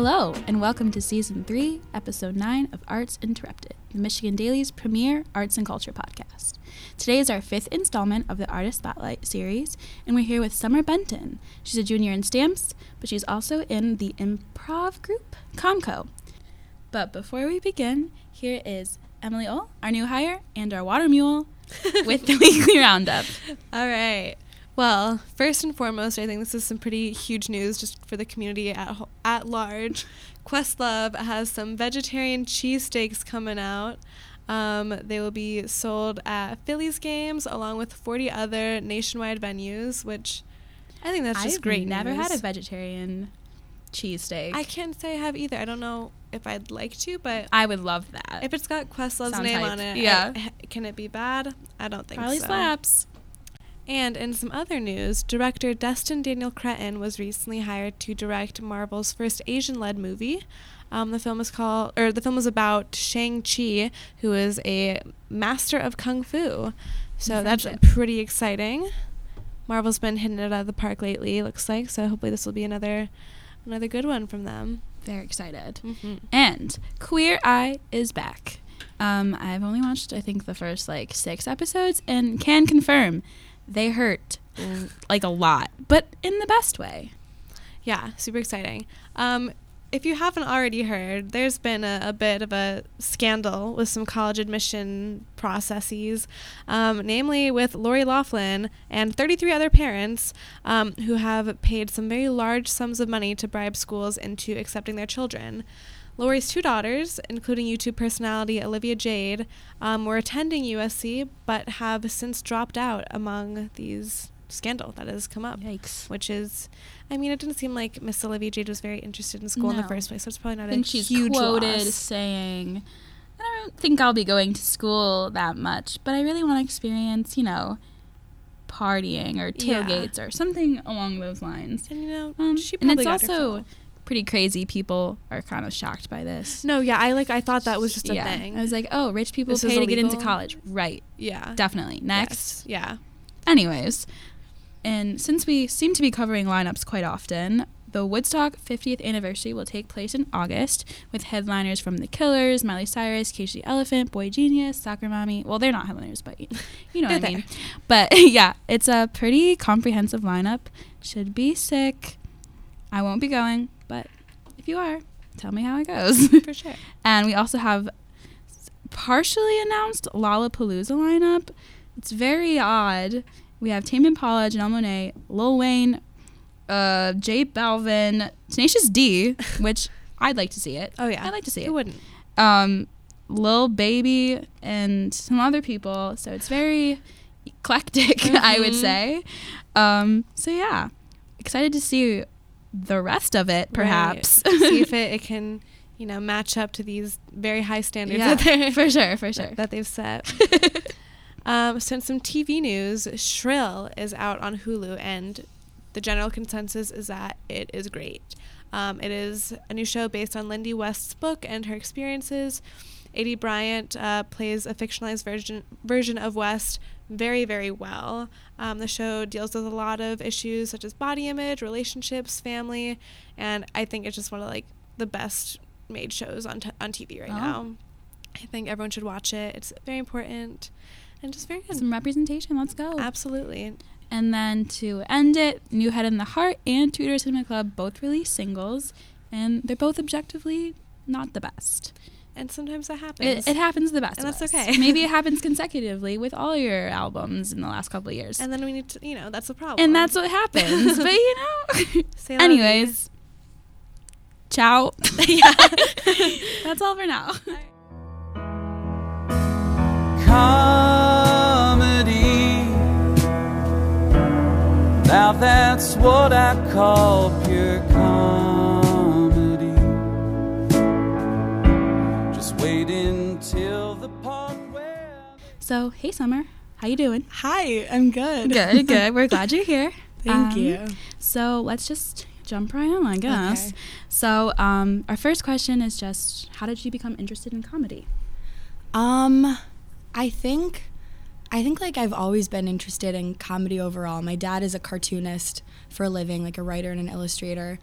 Hello, and welcome to Season 3, Episode 9 of Arts Interrupted, the Michigan Daily's premier arts and culture podcast. Today is our fifth installment of the Artist Spotlight series, and we're here with Summer Benton. She's a junior in stamps, but she's also in the improv group Comco. But before we begin, here is Emily Oll, our new hire, and our water mule with the weekly roundup. All right. Well, first and foremost, I think this is some pretty huge news just for the community at ho- at large. Questlove has some vegetarian cheesesteaks coming out. Um, they will be sold at Phillies games along with 40 other nationwide venues, which I think that's just I've great. never news. had a vegetarian cheesesteak. I can't say I have either. I don't know if I'd like to, but I would love that. if it's got Questlove's Sounds name on it, Yeah. I- can it be bad? I don't think Probably so. slaps. And in some other news, director Destin Daniel Cretton was recently hired to direct Marvel's first Asian-led movie. Um, the film is called, or the film is about Shang Chi, who is a master of kung fu. So that's Friendship. pretty exciting. Marvel's been hitting it out of the park lately. Looks like so. Hopefully, this will be another another good one from them. Very excited. Mm-hmm. And Queer Eye is back. Um, I've only watched, I think, the first like six episodes and can confirm they hurt like a lot, but in the best way. Yeah, super exciting. Um, if you haven't already heard, there's been a, a bit of a scandal with some college admission processes, um, namely with Lori Laughlin and 33 other parents um, who have paid some very large sums of money to bribe schools into accepting their children. Lori's two daughters, including YouTube personality Olivia Jade, um, were attending USC but have since dropped out among these scandal that has come up Yikes. which is, I mean, it didn't seem like Miss Olivia Jade was very interested in school in the first place. So it's probably not think a she's huge quoted loss. saying, I don't think I'll be going to school that much, but I really want to experience, you know, partying or Yeah. tailgates or something along those lines. And you know, Um, she and probably it's got her also. Pretty crazy. People are kind of shocked by this. no, yeah, I like. I thought that was just a yeah. thing. I was like, oh, rich people This pay to get into college. Right. yeah, Definitely. Next. Yes, yeah, Anyways, and since we seem to be covering lineups quite often, the Woodstock 50th anniversary will take place in August with headliners from The Killers, Miley Cyrus, Cage the Elephant, Boy Genius, Soccer Mommy. Well, they're not headliners, but you know what I mean. But yeah, it's a pretty comprehensive lineup. Should be sick. I won't be going, but if you are, tell me how it goes. for sure. And we also have partially announced Lollapalooza lineup. It's very odd. We have Tame Impala, Janelle Monáe, Lil Wayne, uh, J Balvin, Tenacious D, which I'd like to see it. Oh yeah, I'd like to see it. Who wouldn't? Um, Lil Baby and some other people. So it's very eclectic, I would Mhm. say. Um, so yeah, excited to see the rest of it, perhaps. Right. See if it, it can, you know, match up to these very high standards Yeah, that, they're, for sure, for sure. that, that they've set. Um, so in some TV news, Shrill is out on Hulu, and the general consensus is that it is great. Um, it is a new show based on Lindy West's book and her experiences. Aidy Bryant uh, plays a fictionalized version version of West very, very well. Um, the show deals with a lot of issues such as body image, relationships, family, and I think it's just one of like the best made shows on t- on TV right Oh. now. I think everyone should watch it. It's very important and just very good. Some representation. Let's go. Absolutely. And then to end it, New Head and the Heart and Two Door Cinema Club both released singles, and they're both objectively not the best. And sometimes that happens. It, it happens the best, And of that's us. okay. Maybe it happens consecutively with all your albums in the last couple of years, and then we need to, you know, that's the problem. and that's what happens. but you know, Say la vie. anyways, ciao. yeah. That's all for now. comedy. Now that's what I call pure comedy. So, hey, Summer, how you doing? Hi, I'm good. Good, good. We're glad you're here. Thank Um, you. So let's just jump right on, I guess. Okay. So, um, our first question is just, how did you become interested in comedy? Um, I think, I think like I've always been interested in comedy overall. My dad is a cartoonist for a living, like a writer and an illustrator.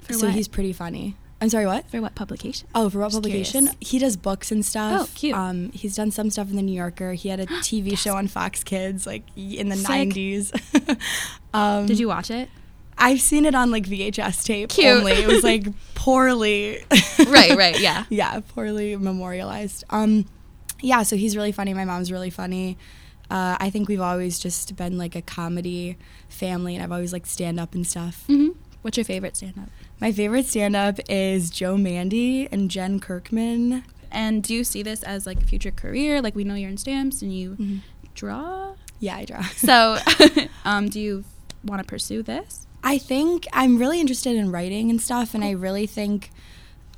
For so what? he's pretty funny. I'm sorry, what? For what publication? Oh, for what Just publication? curious. He does books and stuff. Oh, cute. Um, he's done some stuff in the New Yorker. He had a TV show on Fox Kids, like in the Sick. '90s. um, Did you watch it? I've seen it on like VHS tape Cute. only. It was like poorly. Right, right, yeah. yeah, poorly memorialized. Um, yeah, so he's really funny. My mom's really funny. Uh, I think we've always just been like a comedy family, and I've always liked stand up and stuff. hmm What's your favorite stand-up? My favorite stand up is Joe Mande and Jen Kirkman. And do you see this as like a future career? Like we know you're in stamps and you Mhm. draw. Yeah, I draw. So, um, do you want to pursue this? I think I'm really interested in writing and stuff, and I really think,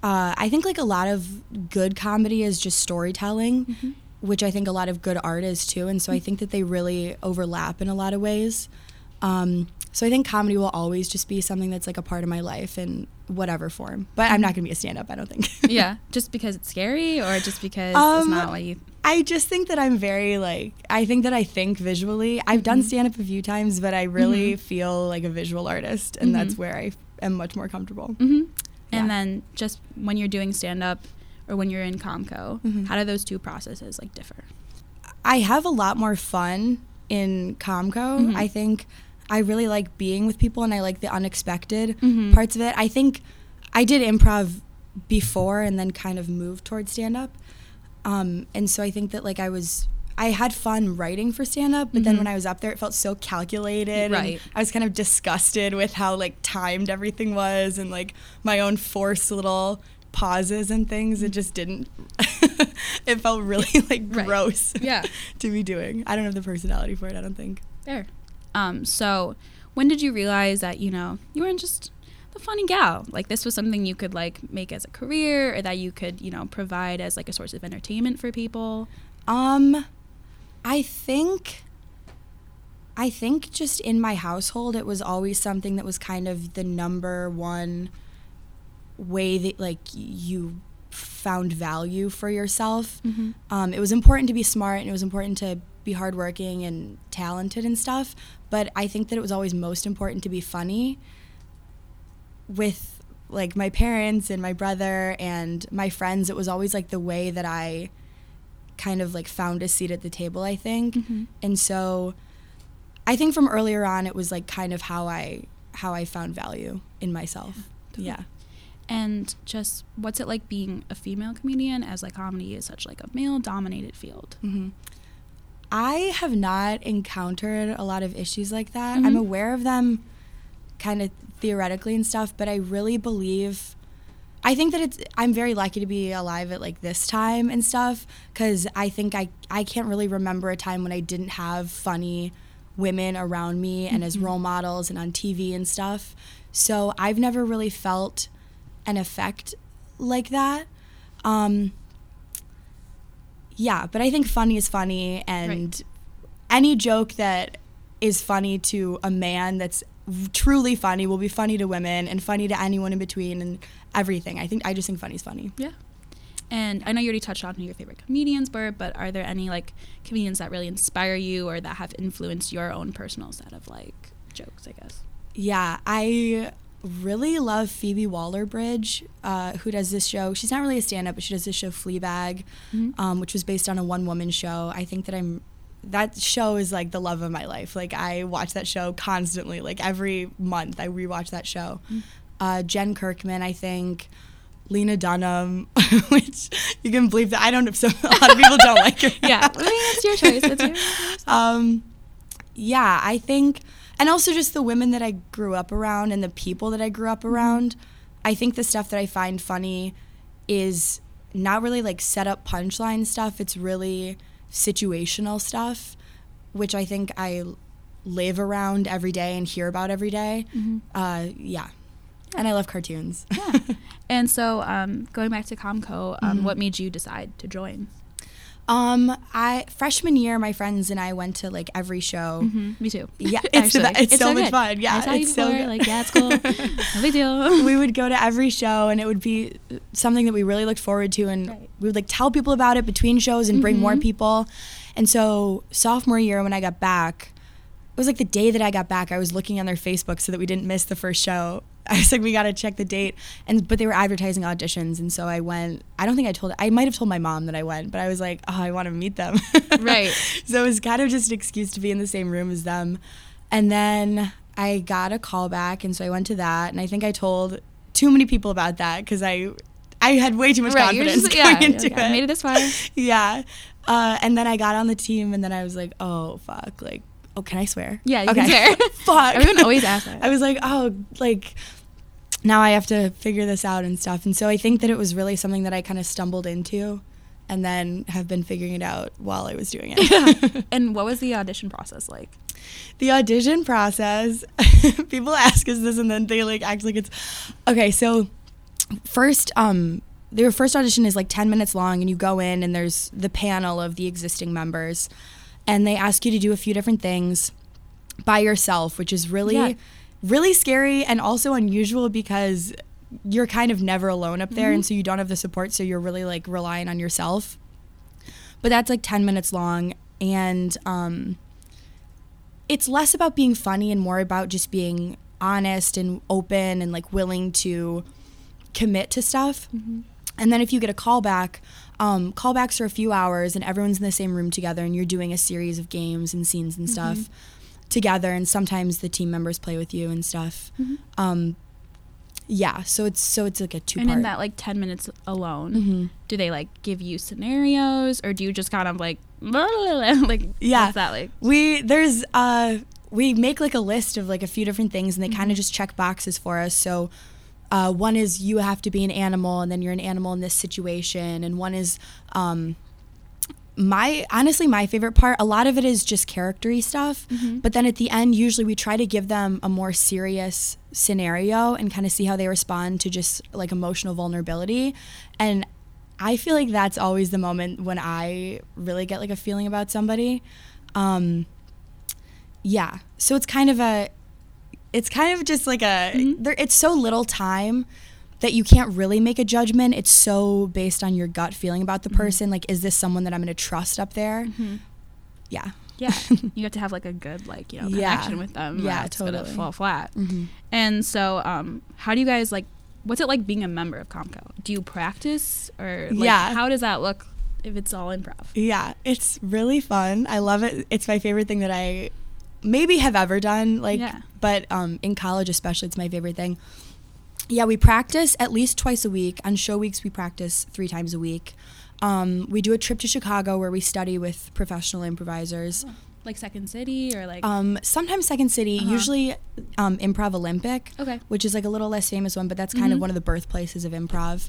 uh, I think like a lot of good comedy is just storytelling, Mhm. which I think a lot of good art is too, and so I think that they really overlap in a lot of ways. Um, so I think comedy will always just be something that's like a part of my life in whatever form. But I'm not gonna be a stand-up. I don't think. yeah, just because it's scary, or just because it's Um, not what you. I just think that I'm very like I think that I think visually. I've done Mhm. stand up a few times, but I really Mhm. feel like a visual artist, and that's Mhm. where I am much more comfortable. hmm Yeah. And then just when you're doing stand-up, or when you're in Comco, Mhm. how do those two processes like differ? I have a lot more fun in Comco. Mhm. I think I really like being with people, and I like the unexpected Mhm. parts of it. I think I did improv before, and then kind of moved towards stand up. Um, and so I think that like I was. I had fun writing for stand up, but then Mhm. when I was up there, it felt so calculated. and Right. I was kind of disgusted with how like timed everything was and like my own forced little pauses and things. It just didn't. it felt really like Right. gross. Yeah. to be doing. I don't have the personality for it. I don't think. There. Um, so when did you realize that, you know, you weren't just the funny gal? Like this was something you could like make as a career or that you could, you know, provide as like a source of entertainment for people? Um, I think. I think just in my household, it was always something that was kind of the number one way that like you found value for yourself. Mm-hmm. Um, it was important to be smart and it was important to be hardworking and talented and stuff. But I think that it was always most important to be funny. With like my parents and my brother and my friends, it was always like the way that I kind of like found a seat at the table, I think. Mhm. And so I think from earlier on it was like kind of how I how I found value in myself. Yeah. And just what's it like being a female comedian as like comedy is such like a male dominated field? hmm I have not encountered a lot of issues like that. I'm Mhm. aware of them kind of theoretically and stuff, but I really believe I think that it's I'm very lucky to be alive at like this time and stuff cuz I think I I can't really remember a time when I didn't have funny women around me and as Mhm. role models and on TV and stuff. So I've never really felt an effect like that. Um yeah, but I think funny is funny, and any joke that is funny to a man that's truly funny will be funny to women and funny to anyone in between and everything. I think I just think funny is funny. Yeah. And I know you already touched on who your favorite comedians were, but are there any like comedians that really inspire you or that have influenced your own personal set of like jokes, I guess? Yeah, I really love Phoebe Waller-Bridge, uh, who does this show. She's not really a stand-up, but she does this show Fleabag, Mhm. um, which was based on a one-woman show. I think that I'm that show is like the love of my life. Like I watch that show constantly. Like every month, I rewatch that show. Mm. Uh, Jen Kirkman, I think. Lena Dunham, which you can believe that I don't. So a lot of people don't like her. Yeah, I mean, it's your choice. It's your choice. um, yeah, I think, and also just the women that I grew up around and the people that I grew up around. I think the stuff that I find funny is not really like set up punchline stuff. It's really situational stuff, which I think I live around every day and hear about every day. Mhm. Uh, yeah. And I love cartoons. Yeah. And so, um, going back to Comco, um, Mhm. what made you decide to join? Um, I freshman year, my friends and I went to like every show. Mm-hmm. Me too. Yeah, it's, the, Actually. be- it's, so, much good. fun. Yeah, I saw you it's so before, good. like, yeah, it's cool. no big deal. we would go to every show and it would be something that we really looked forward to and Right. we would like tell people about it between shows and bring more Mhm. people and so sophomore year when i got back was like the day that I got back. I was looking on their Facebook so that we didn't miss the first show. I was like, we got to check the date, and but they were advertising auditions, and so I went. I don't think I told. I might have told my mom that I went, but I was like, oh, I want to meet them. Right. so it was kind of just an excuse to be in the same room as them, and then I got a call back, and so I went to that, and I think I told too many people about that because I. I had way too much Right, confidence just- yeah, going into you're like, I it. made it this far. yeah. Uh, and then I got on the team, and then I was like, oh fuck, like, oh, can I swear? Yeah, you can swear. fuck. Everyone always asks that. I was like, oh, like, now I have to figure this out and stuff. And so I think that it was really something that I kind of stumbled into, and then have been figuring it out while I was doing it. And what was the audition process like? the audition process people ask us this and then they like act like it's okay so first um their first audition is like 10 minutes long and you go in and there's the panel of the existing members and they ask you to do a few different things by yourself which is really Yeah. really scary and also unusual because you're kind of never alone up there and so you don't have the support so you're really like relying on yourself but that's like 10 minutes long and um it's less about being funny and more about just being honest and open and like willing to commit to stuff. And then if you get a callback, um, callbacks are a few hours and everyone's in the same room together and you're doing a series of games and scenes and stuff together. And sometimes the team members play with you and stuff. Um, yeah, so it's so it's like a two And in that like 10 minutes alone, Mhm. do they like give you scenarios or do you just kind of like, like, Yeah. what's that like? We there's uh we make like a list of like a few different things and they Mm-hmm. kind of just check boxes for us. So uh, one is you have to be an animal and then you're an animal in this situation. And one is um my honestly my favorite part a lot of it is just charactery stuff. Mm-hmm. but then at the end usually we try to give them a more serious scenario and kind of see how they respond to just like emotional vulnerability. And i feel like that's always the moment when i really get like a feeling about somebody. Um yeah. So it's kind of a it's kind of just like a there it's so little time that you can't really make a judgment it's so based on your gut feeling about the person like is this someone that i'm going to trust up there yeah Yeah. you have to have like a good, like, you know, Yeah. connection with them. Yeah, it's gonna totally. fall flat. Mhm. And so, um, how do you guys like, what's it like being a member of Comco? Do you practice or like, Yeah. how does that look if it's all improv? Yeah, it's really fun. I love it. It's my favorite thing that I maybe have ever done. Like, Yeah. but um, in college especially, it's my favorite thing. Yeah, we practice at least twice a week. On show weeks, we practice three times a week. Um, we do a trip to Chicago where we study with professional improvisers. Like Second City or like, Um, sometimes Second City, Uh-huh. usually um, Improv Olympic, okay. which is like a little less famous one, but that's kind of Mhm. one of the birthplaces of improv.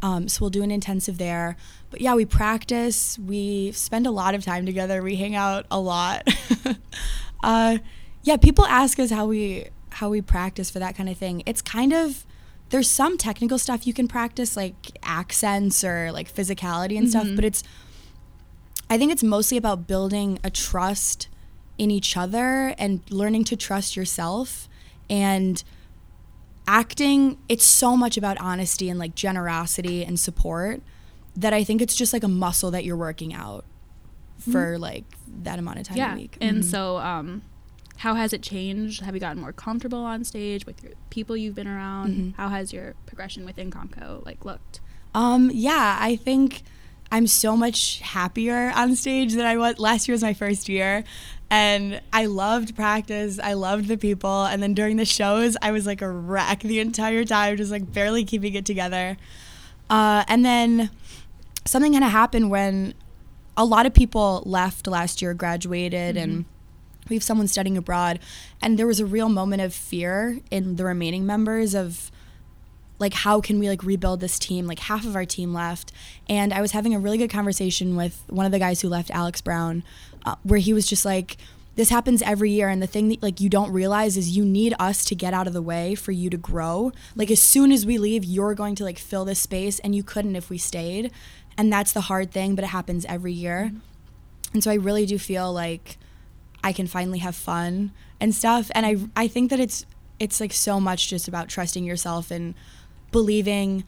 Um, so we'll do an intensive there. But yeah, we practice. We spend a lot of time together. We hang out a lot. uh, yeah, people ask us how we how we practice for that kind of thing. It's kind of there's some technical stuff you can practice like accents or like physicality and stuff, Mhm. but it's I think it's mostly about building a trust in each other and learning to trust yourself and acting it's so much about honesty and like generosity and support that I think it's just like a muscle that you're working out for like that amount of time yeah. a week. And Mhm. so, um, how has it changed? Have you gotten more comfortable on stage with your people you've been around? Mhm. How has your progression within Comco like looked? Um, yeah, I think I'm so much happier on stage than I was last year was my first year. And I loved practice. I loved the people. And then during the shows, I was like a wreck the entire time, just like barely keeping it together. Uh, and then something kind of happened when a lot of people left last year, graduated, and we have someone studying abroad. And there was a real moment of fear in the remaining members of like how can we like rebuild this team? Like half of our team left and i was having a really good conversation with one of the guys who left alex brown uh, where he was just like this happens every year and the thing that like you don't realize is you need us to get out of the way for you to grow. Like as soon as we leave you're going to like fill this space and you couldn't if we stayed and that's the hard thing but it happens every year and so i really do feel like I can finally have fun and stuff. And I I think that it's it's like so much just about trusting yourself and believing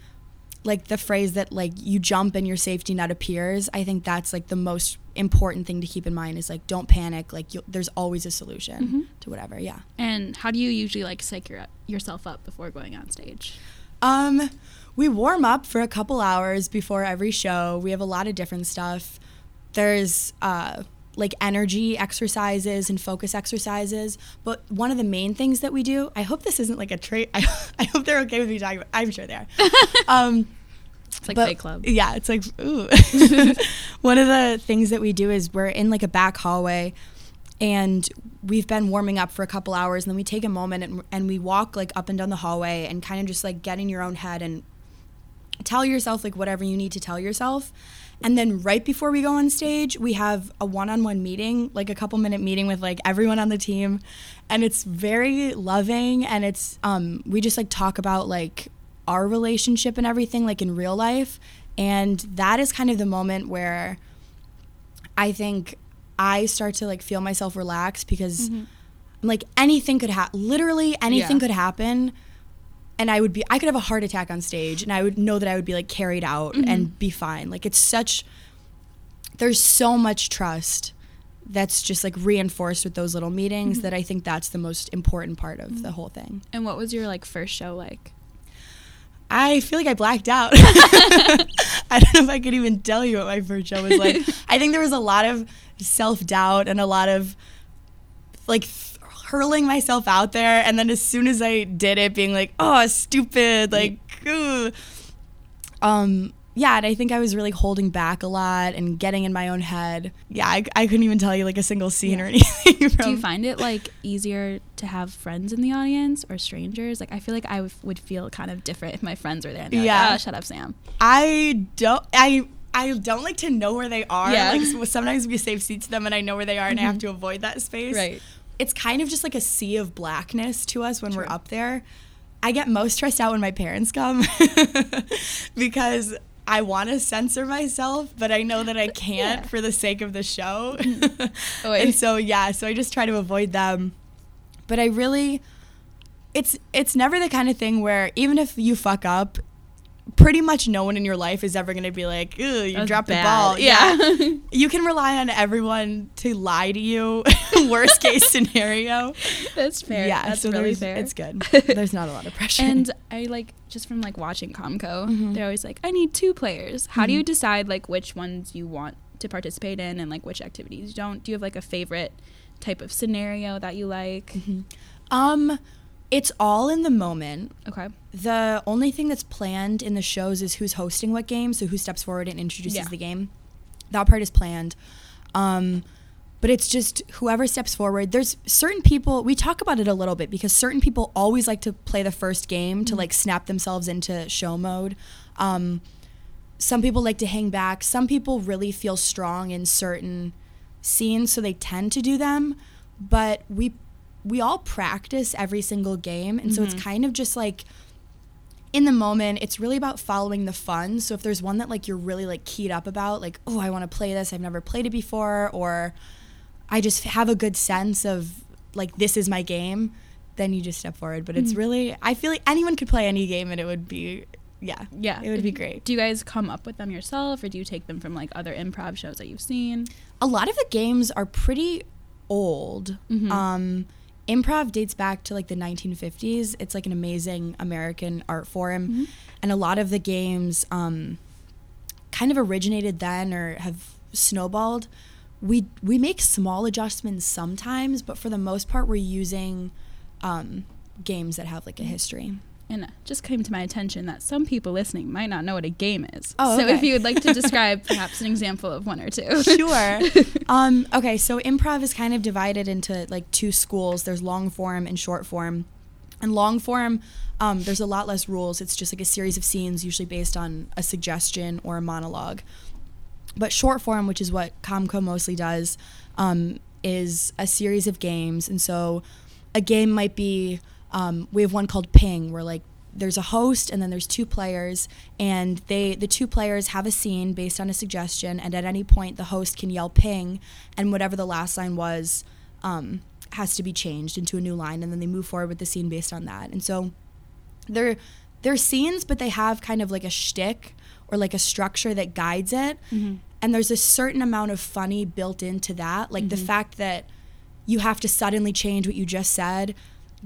like the phrase that like you jump and your safety net appears. I think that's like the most important thing to keep in mind is like don't panic. Like you'll, there's always a solution Mhm. to whatever. Yeah. And how do you usually like psych your, yourself up before going on stage? Um, we warm up for a couple hours before every show. We have a lot of different stuff. There's uh, like energy exercises and focus exercises. But one of the main things that we do, I hope this isn't like a trait. I, I hope they're okay with me talking about. I'm sure they are. um, It's like but- Fight Club. Yeah, it's like ooh. One of the things that we do is we're in like a back hallway and we've been warming up for a couple hours and then we take a moment and, and we walk like up and down the hallway and kind of just like get in your own head and tell yourself like whatever you need to tell yourself. And then right before we go on stage, we have a one-on-one meeting, like a couple minute meeting with like everyone on the team, and it's very loving and it's um we just like talk about like our relationship and everything like in real life. And that is kind of the moment where I think I start to like feel myself relax because like anything could happen. Literally anything Yeah. could happen and I would be I could have a heart attack on stage and I would know that I would be like carried out mm-hmm. and be fine. Like it's such there's so much trust that's just like reinforced with those little meetings mm-hmm. that I think that's the most important part of the mm-hmm. whole thing. And what was your like first show like? I feel like I blacked out. I don't know if I could even tell you what my first show was like. I think there was a lot of self doubt and a lot of like hurling myself out there. And then as soon as I did it, being like, oh, stupid, like, ooh. Um, yeah, and I think I was really holding back a lot and getting in my own head. Yeah, I, I couldn't even tell you like a single scene or anything. From, Do you find it like easier to have friends in the audience or strangers? Like I feel like I w- would feel kind of different if my friends were there. Yeah. Like, oh, shut up, Sam. I don't. I I don't like to know where they are. Yeah. Like sometimes we save seats to them, and I know where they are, and I have to avoid that space. Right. It's kind of just like a sea of blackness to us when we're up there. I get most stressed out when my parents come because I want to censor myself, but I know that I can't Yeah. for the sake of the show. Oh, and so yeah, so I just try to avoid them. But I really it's it's never the kind of thing where even if you fuck up, pretty much no one in your life is ever going to be like, "Ew, you dropped bad." the ball." Yeah. you can rely on everyone to lie to you. Worst case scenario. That's fair. Yeah, That's so really fair. It's good. There's not a lot of pressure. And I like just from like watching Comco, Mhm. they're always like, I need two players. How do you Mhm. decide like which ones you want to participate in and like which activities you don't? Do you have like a favorite type of scenario that you like? um it's all in the moment. Okay. The only thing that's planned in the shows is who's hosting what game, so who steps forward and introduces Yeah. the game. That part is planned. Um, but it's just whoever steps forward. There's certain people, we talk about it a little bit because certain people always like to play the first game to like snap themselves into show mode. Um, some people like to hang back. Some people really feel strong in certain scenes, so they tend to do them. But we we all practice every single game, and so it's kind of just like in the moment. It's really about following the fun. So if there's one that like you're really like keyed up about, like oh I want to play this, I've never played it before, or I just have a good sense of like this is my game, then you just step forward. But it's really I feel like anyone could play any game, and it would be yeah Yeah. it would be great. Do you guys come up with them yourself or do you take them from like other improv shows that you've seen? a lot of the games are pretty old. Mhm. Um, improv dates back to like the 1950s. It's like an amazing American art form, Mhm. and a lot of the games um, kind of originated then or have snowballed. We we make small adjustments sometimes, but for the most part, we're using um, games that have like a history. And it just came to my attention that some people listening might not know what a game is. Oh, So if you would like to describe perhaps an example of one or two. sure. um, okay, so improv is kind of divided into like two schools. There's long form and short form. And long form, um, there's a lot less rules. It's just like a series of scenes, usually based on a suggestion or a monologue. But short form, which is what Comco mostly does, um, is a series of games. And so a game might be um, we have one called Ping, where like there's a host and then there's two players, and they the two players have a scene based on a suggestion, and at any point the host can yell Ping, and whatever the last line was um, has to be changed into a new line, and then they move forward with the scene based on that. And so they're they're scenes, but they have kind of like a shtick or like a structure that guides it. Mhm. and there's a certain amount of funny built into that like the fact that you have to suddenly change what you just said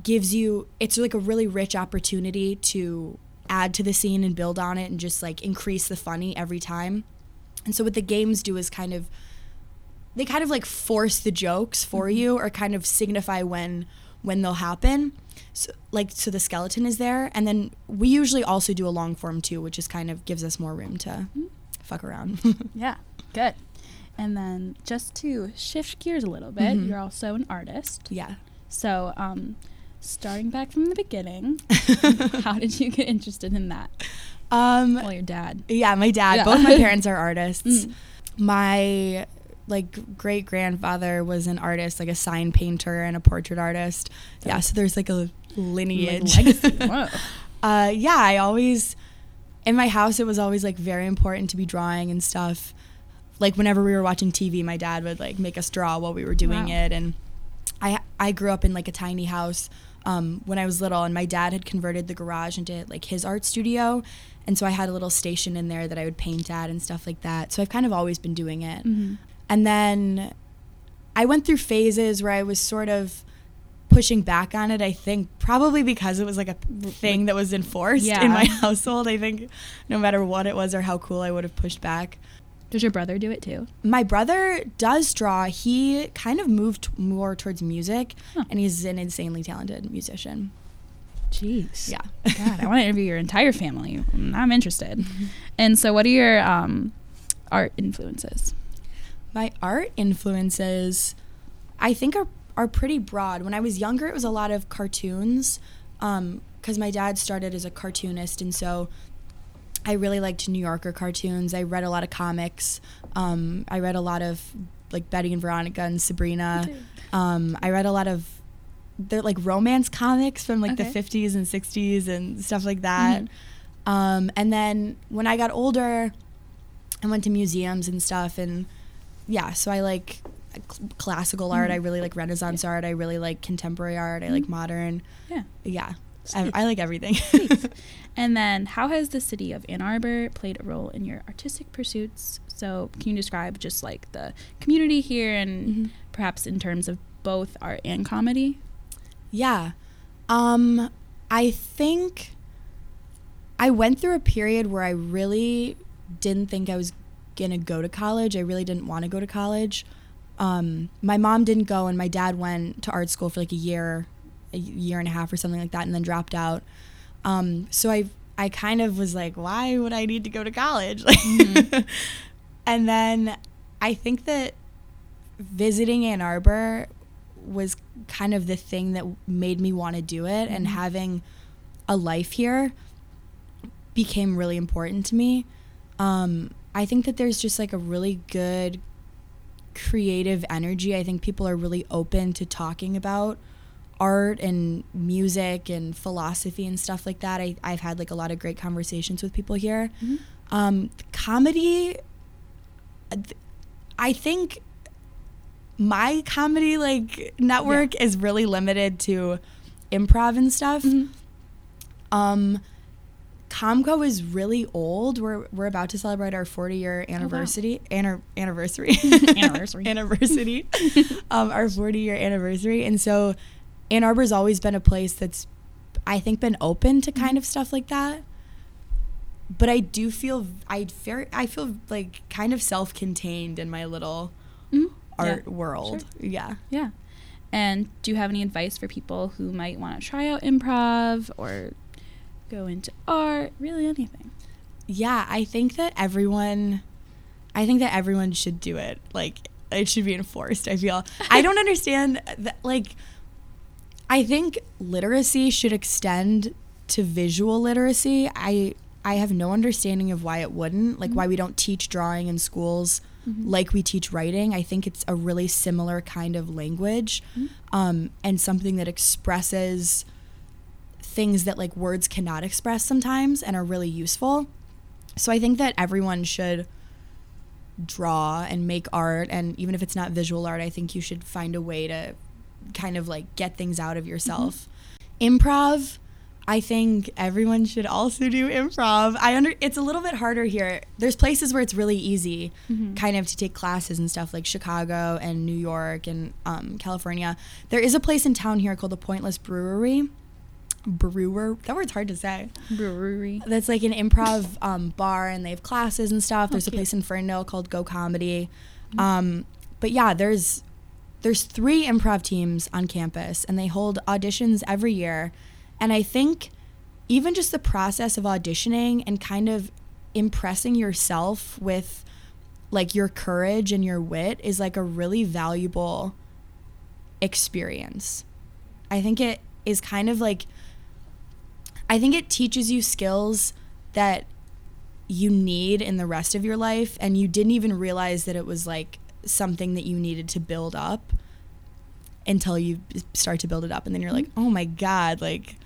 gives you it's like a really rich opportunity to add to the scene and build on it and just like increase the funny every time. And so what the games do is kind of they kind of like force the jokes for you or kind of signify when when they'll happen. So like so the skeleton is there. And then we usually also do a long form too which is kind of gives us more room to fuck around. Yeah, good. And then just to shift gears a little bit, Mhm. you're also an artist. yeah. So, um, starting back from the beginning, how did you get interested in that? um Well, your dad. yeah my dad Yeah. both my parents are artists Mm. my like great grandfather was an artist like a sign painter and a portrait artist yeah so there's like a lineage Like legacy. Whoa. uh, yeah, I always in my house it was always like very important to be drawing and stuff. Like whenever we were watching TV, my dad would like make us draw while we were doing Wow. it, and I I grew up in like a tiny house um, when I was little, and my dad had converted the garage into like his art studio, and so I had a little station in there that I would paint at and stuff like that. So I've kind of always been doing it. Mhm. And then I went through phases where I was sort of pushing back on it. I think probably because it was like a thing that was enforced Yeah. in my household. I think no matter what it was or how cool I would have pushed back. Does your brother do it too? My brother does draw. He kind of moved more towards music, Huh. and he's an insanely talented musician. Jeez. Yeah. God, I want to interview your entire family. I'm interested. And so, what are your um, art influences? My art influences, I think, are are pretty broad. When I was younger, it was a lot of cartoons, because my dad started as a cartoonist, and so I really liked New Yorker cartoons. I read a lot of comics. Um, I read a lot of like Betty and Veronica and Sabrina. Um, I read a lot of they're like romance comics from like Okay. the 50s and 60s and stuff like that. Mhm. Um, and then when I got older, I went to museums and stuff. And yeah, so I like cl- classical art. I really like Renaissance art. I really like contemporary art. I like modern. Yeah. Yeah. I, I like everything. And then, how has the city of Ann Arbor played a role in your artistic pursuits? So, can you describe just like the community here and Mhm. perhaps in terms of both art and comedy? Yeah. Um I think I went through a period where I really didn't think I was going to go to college. I really didn't want to go to college. Um my mom didn't go and my dad went to art school for like a year, a year and a half or something like that and then dropped out. Um so I I kind of was like why would I need to go to college? Mhm. and then I think that visiting Ann Arbor was kind of the thing that made me want to do it and Mhm. having a life here became really important to me. Um, I think that there's just like a really good creative energy. I think people are really open to talking about art and music and philosophy and stuff like that. I, I've had like a lot of great conversations with people here. Mhm. Um, comedy, I think my comedy like network is really limited to improv and stuff. Mhm. Um, Comco is really old. We're we're about to celebrate our 40 year anniversary. Anner- anniversary. Anniversary. anniversary. um, our 40 year anniversary, and so Ann Arbor's always been a place that's, I think, been open to kind of stuff like that. But I do feel I very I feel like kind of self contained in my little Mhm. art Yeah. world. Yeah. Yeah. And do you have any advice for people who might want to try out improv or go into art? Really, anything. Yeah, I think that everyone I think that everyone should do it. Like it should be enforced, I feel. I don't understand that like I think literacy should extend to visual literacy. I I have no understanding of why it wouldn't, like why we don't teach drawing in schools Mhm. like we teach writing. I think it's a really similar kind of language Mhm. um, and something that expresses things that like words cannot express sometimes and are really useful. So I think that everyone should draw and make art and even if it's not visual art, I think you should find a way to kind of like get things out of yourself. Improv, I think everyone should also do improv. I under it's a little bit harder here. There's places where it's really easy, kind of to take classes and stuff like Chicago and New York and um, California. There is a place in town here called the Pointless Brewery. Brewer. That word's hard to say. Brewery. That's like an improv um, bar, and they have classes and stuff. There's a place in Ferndale called Go Comedy. Um, but yeah, there's there's three improv teams on campus, and they hold auditions every year. And I think even just the process of auditioning and kind of impressing yourself with like your courage and your wit is like a really valuable experience. I think it is kind of like I think it teaches you skills that you need in the rest of your life and you didn't even realize that it was like something that you needed to build up until you start to build it up and then you're like, "Oh my god, like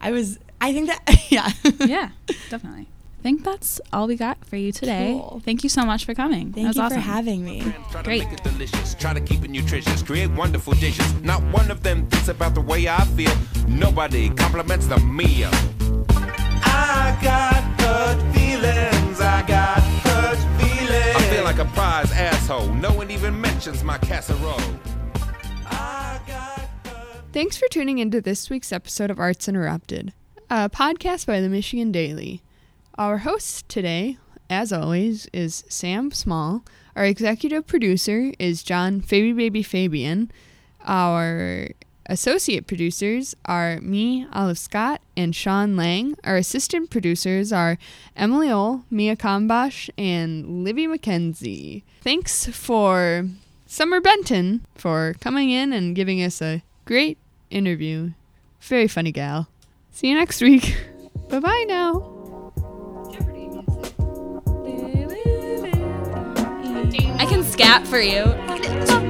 I was I think that yeah. yeah, definitely. I think that's all we got for you today. Cool. Thank you so much for coming. Thank that was you awesome. for having me. Try to Great. make it delicious. Try to keep it nutritious. Create wonderful dishes. Not one of them thinks about the way I feel. Nobody compliments the meal. I got hurt feelings. Asshole. No one even mentions my casserole. Thanks for tuning into this week's episode of Arts Interrupted, a podcast by the Michigan Daily. Our host today, as always, is Sam Small. Our executive producer is John Fabi Baby Fabian. Our associate producers are me, Olive Scott, and Sean Lang. Our assistant producers are Emily Ole, Mia Kambash, and Livy McKenzie. Thanks for Summer Benton for coming in and giving us a great interview. Very funny gal. See you next week. bye bye now. I can scat for you.